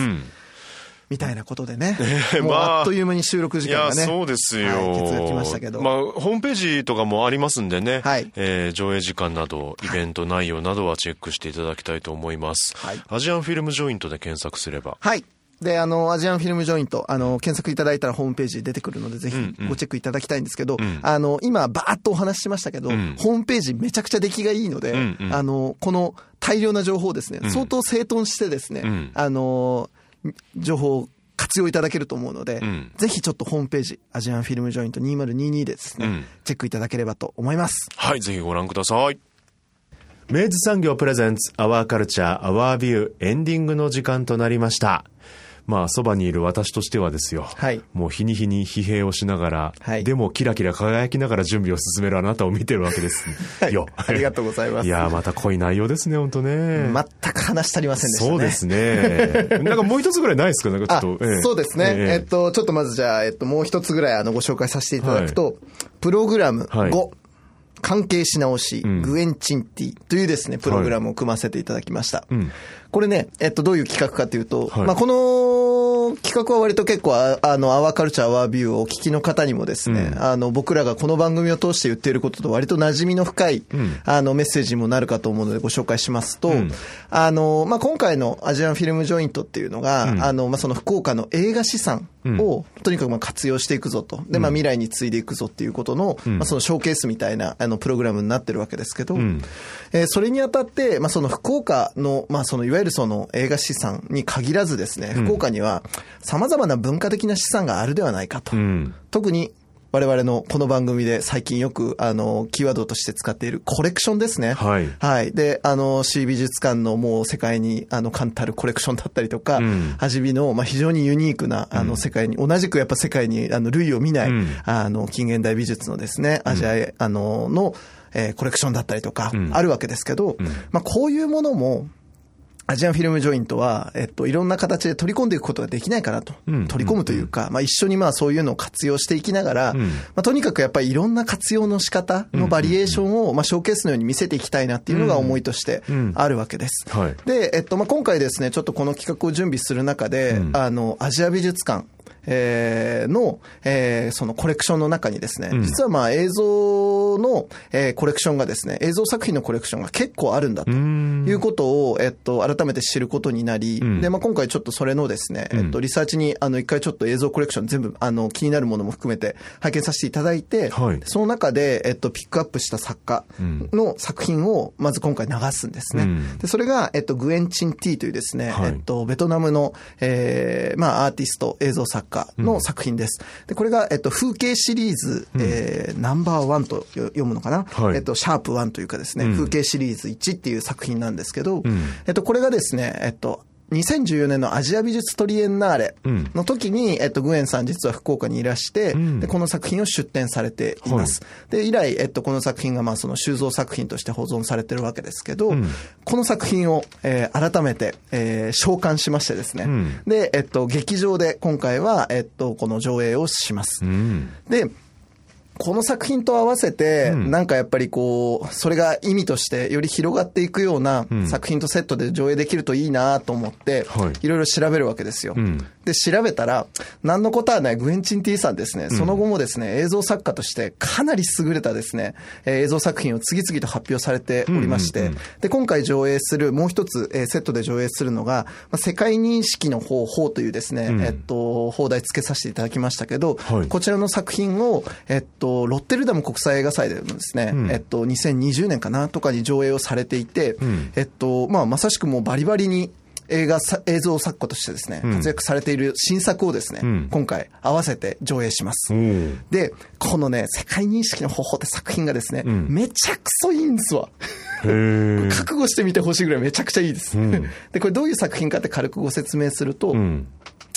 みたいなことでね、もうあっという間に収録時間がね、そうですよ、はい、ケツが来ましたけど、まあ、ホームページとかもありますんでね、はい、えー、上映時間など、イベント内容などはチェックしていただきたいと思います。はい、アジアンフィルムジョイントで検索すれば。はい。で、あの、アジアンフィルムジョイント、あの、検索いただいたらホームページ出てくるので、ぜひごチェックいただきたいんですけど、うん。うん、あの、今、バーッとお話ししましたけど、うん、ホームページめちゃくちゃ出来がいいので、うんうん、あの、この大量な情報をですね、相当整頓してですね、うん、あの、情報を活用いただけると思うので、うん、ぜひちょっとホームページ、アジアンフィルムジョイント2022でですね、うん、チェックいただければと思います。はい、ぜひご覧ください。明治産業プレゼンツ、アワーカルチャー、アワービュー、エンディングの時間となりました。まあ、そばにいる私としてはですよ。はい。もう日に日に疲弊をしながら、はい。でもキラキラ輝きながら準備を進めるあなたを見てるわけです。はい。よ。ありがとうございます。いや、また濃い内容ですね、本当ね。全く話足りませんでしたね。そうですね。なんかもう一つぐらいないですか？なんかちょっと。ええ、そうですね。ええっと、ちょっとまずじゃあ、えっと、もう一つぐらいあの、ご紹介させていただくと、はい、プログラム5。はい関係し直し、グエンチンティというですね、プログラムを組ませていただきました。はいうん、これね、えっと、どういう企画かというと、はい、まあ、この企画は割と結構、ああの、アワーカルチャー、アワービューをお聞きの方にもですね、うん、あの、僕らがこの番組を通して言っていることと割と馴染みの深い、うん、あの、メッセージにもなるかと思うのでご紹介しますと、うん、あの、まあ、今回のアジアンフィルムジョイントっていうのが、あの、まあ、その福岡の映画資産を、とにかくまあ活用していくぞと。で、まあ、未来に継いでいくぞっていうことの、まあ、そのショーケースみたいな、あの、プログラムになってるわけですけど、えー、それにあたって、まあ、その福岡の、まあ、その、いわゆるその映画資産に限らずですね、福岡には様々な文化的な資産があるではないかと。うん、特に我々のこの番組で最近よく、あの、キーワードとして使っているコレクションですね。はい。はい。で、あの、C 美術館のもう世界に、あの、冠たるコレクションだったりとか、うん、はじびの、まあ、非常にユニークな、あの、世界に、同じくやっぱ世界に、あの、類を見ない、うん、あの、近現代美術のですね、アジア、あの、の、えー、コレクションだったりとか、あるわけですけど、まあ、こういうものも、アジアンフィルムジョイントは、えっと、いろんな形で取り込んでいくことができないかなと。うん、取り込むというか、まあ一緒にまあそういうのを活用していきながら、うん、まあとにかくやっぱりいろんな活用の仕方のバリエーションを、まあショーケースのように見せていきたいなっていうのが思いとしてあるわけです。はい、で、えっと、まあ今回ですね、ちょっとこの企画を準備する中で、あの、アジア美術館、えー、の、えー、そのコレクションの中にですね、うん、実はまあ映像の、えー、コレクションがですね、映像作品のコレクションが結構あるんだということを、えっと、改めて知ることになり、うん、で、まあ今回ちょっとそれのですね、えっと、リサーチに、あの、一回ちょっと映像コレクション全部、あの、気になるものも含めて拝見させていただいて、はい、その中で、えっと、ピックアップした作家の作品を、まず今回流すんですね。うん、で、それが、えっと、グエン・チン・ティというですね、はい、えっと、ベトナムの、えー、まあ、アーティスト、映像作家の作品です。で、これが、えっと、風景シリーズ、えー、ナンバーワンと読むのかな、はい、えっと、シャープワンというかですね、風景シリーズ1っていう作品なんですけど、えっと、これがですね、えっと、2014年のアジア美術トリエンナーレの時に、うん、えっと、グエンさん実は福岡にいらして、うん、で、この作品を出展されています。はい、で、以来、えっと、この作品がまあその収蔵作品として保存されてるわけですけど、うん、この作品を、えー、改めて、えー、召喚しましてですね、で、えっと、劇場で今回は、えっと、この上映をします。で、この作品と合わせて、なんかやっぱりこう、それが意味としてより広がっていくような作品とセットで上映できるといいなと思って、い。ろいろ調べるわけですよ。で、調べたら、何のことはないグエンチン T さんですね、その後もですね、映像作家としてかなり優れたですね、えー映像作品を次々と発表されておりまして、で、今回上映する、もう一つ、えーセットで上映するのが、まあ、世界認識の方法というですね、えっと、放題つけさせていただきましたけど、はい。こちらの作品を、えっと、ロッテルダム国際映画祭でもですね、えっと、2020年かなとかに上映をされていて、えっと、まあ、まさしくもうバリバリに、映画さ、映像作家としてですね、活躍されている新作をですね、ん今回合わせて上映します。で、このね、世界認識の方法って作品がですね、んめちゃくそいいんですわ。覚悟してみてほしいぐらいめちゃくちゃいいです。ん で、これどういう作品かって軽くご説明すると、うん。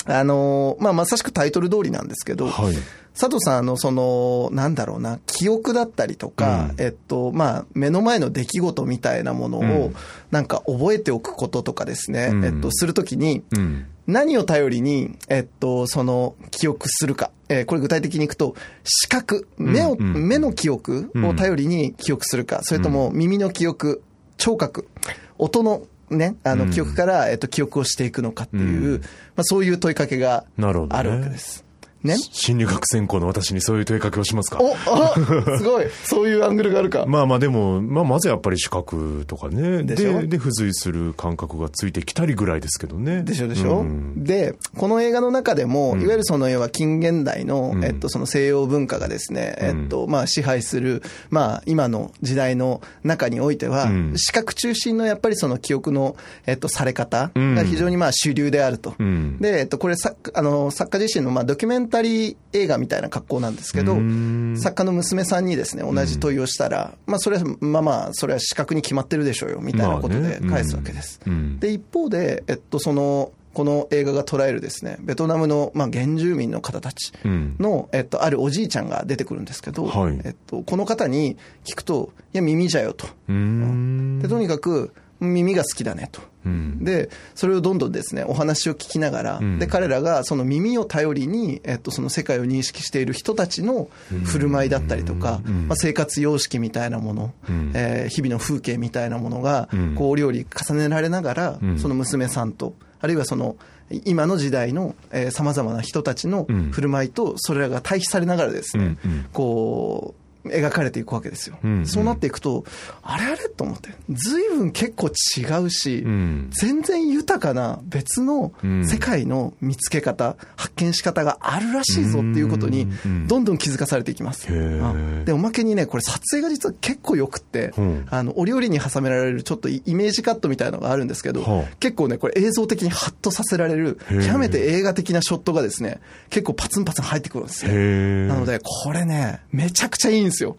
あのーまあ、まさしくタイトル通りなんですけど、はい。佐藤さん、あの、その、なんだろうな、記憶だったりとか、えっと、まあ、目の前の出来事みたいなものを、なんか覚えておくこととかですね、うん。えっと、するときに、うん。何を頼りに、えっと、その、記憶するか。えーこれ具体的にいくと、視覚、目を、うん。うん目の記憶を頼りに記憶するか、それとも耳の記憶、聴覚、音のね、あの、記憶から、えっと、記憶をしていくのかっていう、まあ、そういう問いかけがあるわけです。ね。心理学専攻の私にそういう問いかけをしますか？おあすごい。そういうアングルがあるか。まあまあでも、まあまずやっぱり視覚とかね。でで、で付随する感覚がついてきたりぐらいですけどね。でしょ？でしょ、うん。で、この映画の中でも、いわゆるその要は近現代の、ん。えっと、その西洋文化がですね、えっと、まあ支配する、まあ今の時代の中においては、うん。視覚中心のやっぱりその記憶の、えっと、され方が非常にまあ主流であると。うん。で、えっと、これ作あの、作家自身のまあドキュメンタリー映画みたいな格好なんですけどうん、作家の娘さんにですね、同じ問いをしたら、まあそれは、まあまあ、それは視覚に決まってるでしょうよ、みたいなことで返すわけです。うん。で、一方で、えっと、その、この映画が捉えるですね、ベトナムの、まあ、原住民の方たちうん。の、えっと、あるおじいちゃんが出てくるんですけど、はい。えっと、この方に聞くと、いや、耳じゃよと。で、とにかく、耳が好きだねと。うん。で、それをどんどんですね、お話を聞きながら、ん。で、彼らがその耳を頼りに、えっと、その世界を認識している人たちの振る舞いだったりとか、まあ、生活様式みたいなもの、ん。えー日々の風景みたいなものがん、こう、お料理重ねられながら、ん。その娘さんと、あるいはその、今の時代のさまざまな人たちのん。振る舞いと、それらが対比されながらですね、うん。うん。こう、描かれていくわけですよ。うんうん。そうなっていくと、あれあれと思って、随分結構違うし、うん。全然豊かな別のうん。世界の見つけ方、発見し方があるらしいぞっていうことにうん、どんどん気づかされていきます。で、おまけにね、これ撮影が実は結構良くって、う。んあの、お料理に挟められるちょっとイメージカットみたいなのがあるんですけど、はあ結構ね、これ映像的にハッとさせられる、極めて映画的なショットがですね、結構パツンパツン入ってくるんですよ。なので、これね、めちゃくちゃいいんですよ。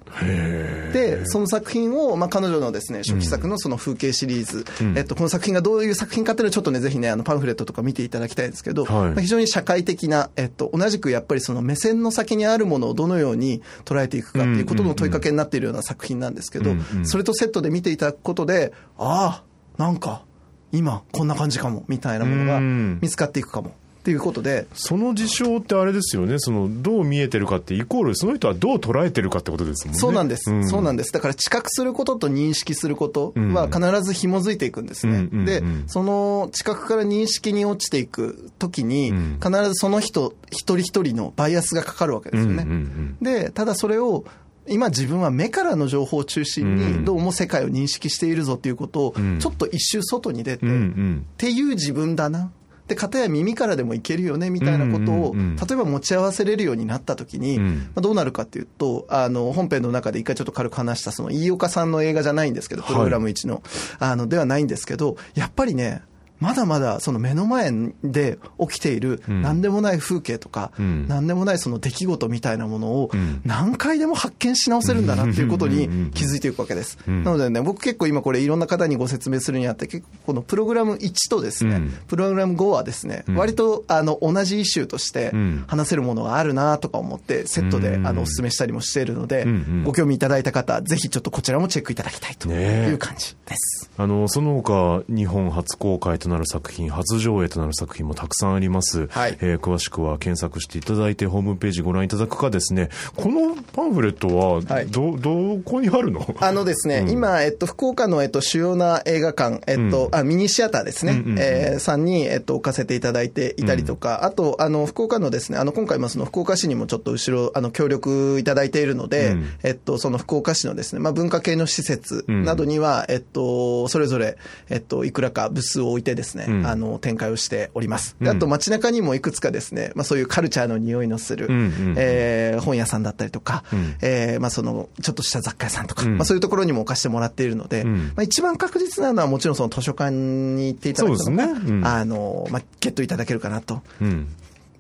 で、その作品を、まあ、彼女のですね、初期作のその風景シリーズ、えっと、この作品がどういう作品かっていうのをちょっとね、ぜひね、あの、パンフレットとか見ていただきたいんですけど、はい。まあ非常に社会的な、えっと、同じくやっぱりその目線の先にあるものをどのように捉えていくかっていうことの問いかけになっているような作品なんですけど、うんうん。それとセットで見ていただくことで、ああ、なんか、今、こんな感じかも、みたいなものがうん。見つかっていくかも。っていうことで、その事象ってあれですよね、そのどう見えてるかってイコール、その人はどう捉えてるかってことですもんね。そうなんです、そうなんでです。だから知覚することと認識することは必ず紐づいていくんですね。うんうんうんで、その知覚から認識に落ちていくときに、うん必ずその人一人一人のバイアスがかかるわけですよね。うんうんうんで、ただそれを、今自分は目からの情報を中心うんにどうも世界を認識しているぞっていうことをんちょっと一周外に出て、うんうっんていう自分だな。で、片や耳からでもいけるよね、みたいなことを、例えば持ち合わせれるようになったときに、うん。まあ、どうなるかっていうと、あの、本編の中で一回ちょっと軽く話した、その、飯岡さんの映画じゃないんですけど、はい。プログラム1の、あの、ではないんですけど、やっぱりね、まだまだその目の前で起きているん。何でもない風景とか、うん。何でもないその出来事みたいなものをん。何回でも発見し直せるんだなっていうことに気づいていくわけです。ん。なのでね、僕結構今これいろんな方にご説明するにあって、結構このプログラム1とですね、うん。プログラム5はですね、割とあの同じイシューとしてうん。話せるものがあるなとか思って、セットでうん。あのお勧めしたりもしているのでご興味いただいた方、ぜひちょっとこちらもチェックいただきたいという感じです。あのその他日本初公開ととなる作品、初上映となる作品もたくさんあります。はい。えー詳しくは検索していただいて、ホームページご覧いただくかですね、このパンフレットは、はい。ど、どこにあるの？あのですね、今、えっと、福岡の、えっと、主要な映画館、えっと、あ、ミニシアターですね、えーさんに、えっと、置かせていただいていたりとか、あと、あの、福岡のですね、あの、今回もその福岡市にもちょっと後ろ、あの、協力いただいているので、うん。えっと、その福岡市のですね、まあ、文化系の施設などには、えっと、それぞれ、えっと、いくらかブスを置いてですね、ん。あの、展開をしております。であと、街中にもいくつかですね、まあ、そういうカルチャーの匂いのする、んうんえー本屋さんだったりとか、えーまあ、その、ちょっとした雑貨屋さんとか、まあ、そういうところにも置かせてもらっているので、ん。まあ、一番確実なのはもちろんその図書館に行っていただくのが、ね。うん。あの、まあ、ゲットいただけるかなと。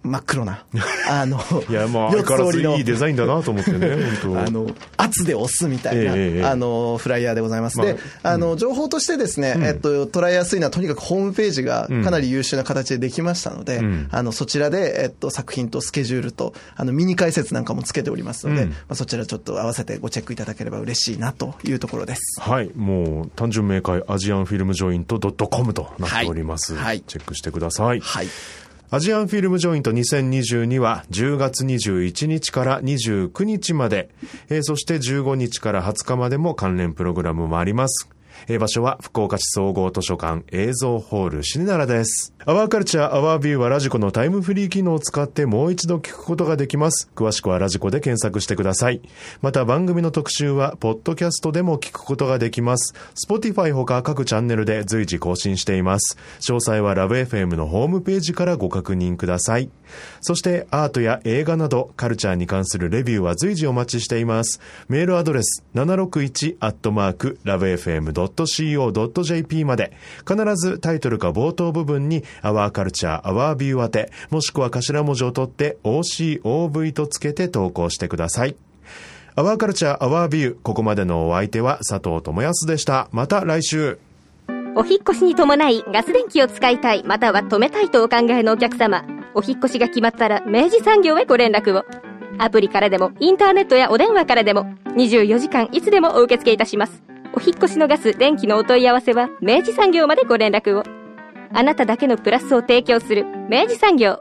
うん。真っ黒な、あの、いや、まあ、四相変わらずいいデザインだなと思ってね、あの、圧で押すみたいな、ええええあの、フライヤーでございます。まあで、あの、情報としてですね、えっと、捉えやすいのは、とにかくホームページがかなり優秀な形でできましたので、んあの、そちらで、えっと、作品とスケジュールと、あの、ミニ解説なんかもつけておりますので、うんまあ、そちらちょっと合わせてごチェックいただければ嬉しいなというところです。はい、もう単純明快アジアンフィルムジョイント .com となっております、はいはいチェックしてください。はい。アジアンフィルムジョイント2022は10月21日から29日まで、えーそして15日から20日までも関連プログラムもあります。え場所は福岡市総合図書館映像ホールシネナラです。アワーカルチャーアワービューはラジコのタイムフリー機能を使ってもう一度聞くことができます。詳しくはラジコで検索してください。また番組の特集はポッドキャストでも聞くことができます。Spotify ほか各チャンネルで随時更新しています。詳細はラブ f m のホームページからご確認ください。そしてアートや映画などカルチャーに関するレビューは随時お待ちしています。メールアドレス761 .co.jp まで必ずタイトルか冒頭部分に Our Culture, Our View 宛てもしくは頭文字を取って OCOV とつけて投稿してください。アワーカルチャーアワービュー。ここまでのお相手は佐藤智康でした。また来週。お引越しに伴いガス電気を使いたいまたは止めたいとお考えのお客様お引越しが決まったら明治産業へご連絡をアプリからでもインターネットやお電話からでも24時間いつでもお受け付けいたしますお引越しのガス電気のお問い合わせは明治産業までご連絡を。あなただけのプラスを提供する明治産業。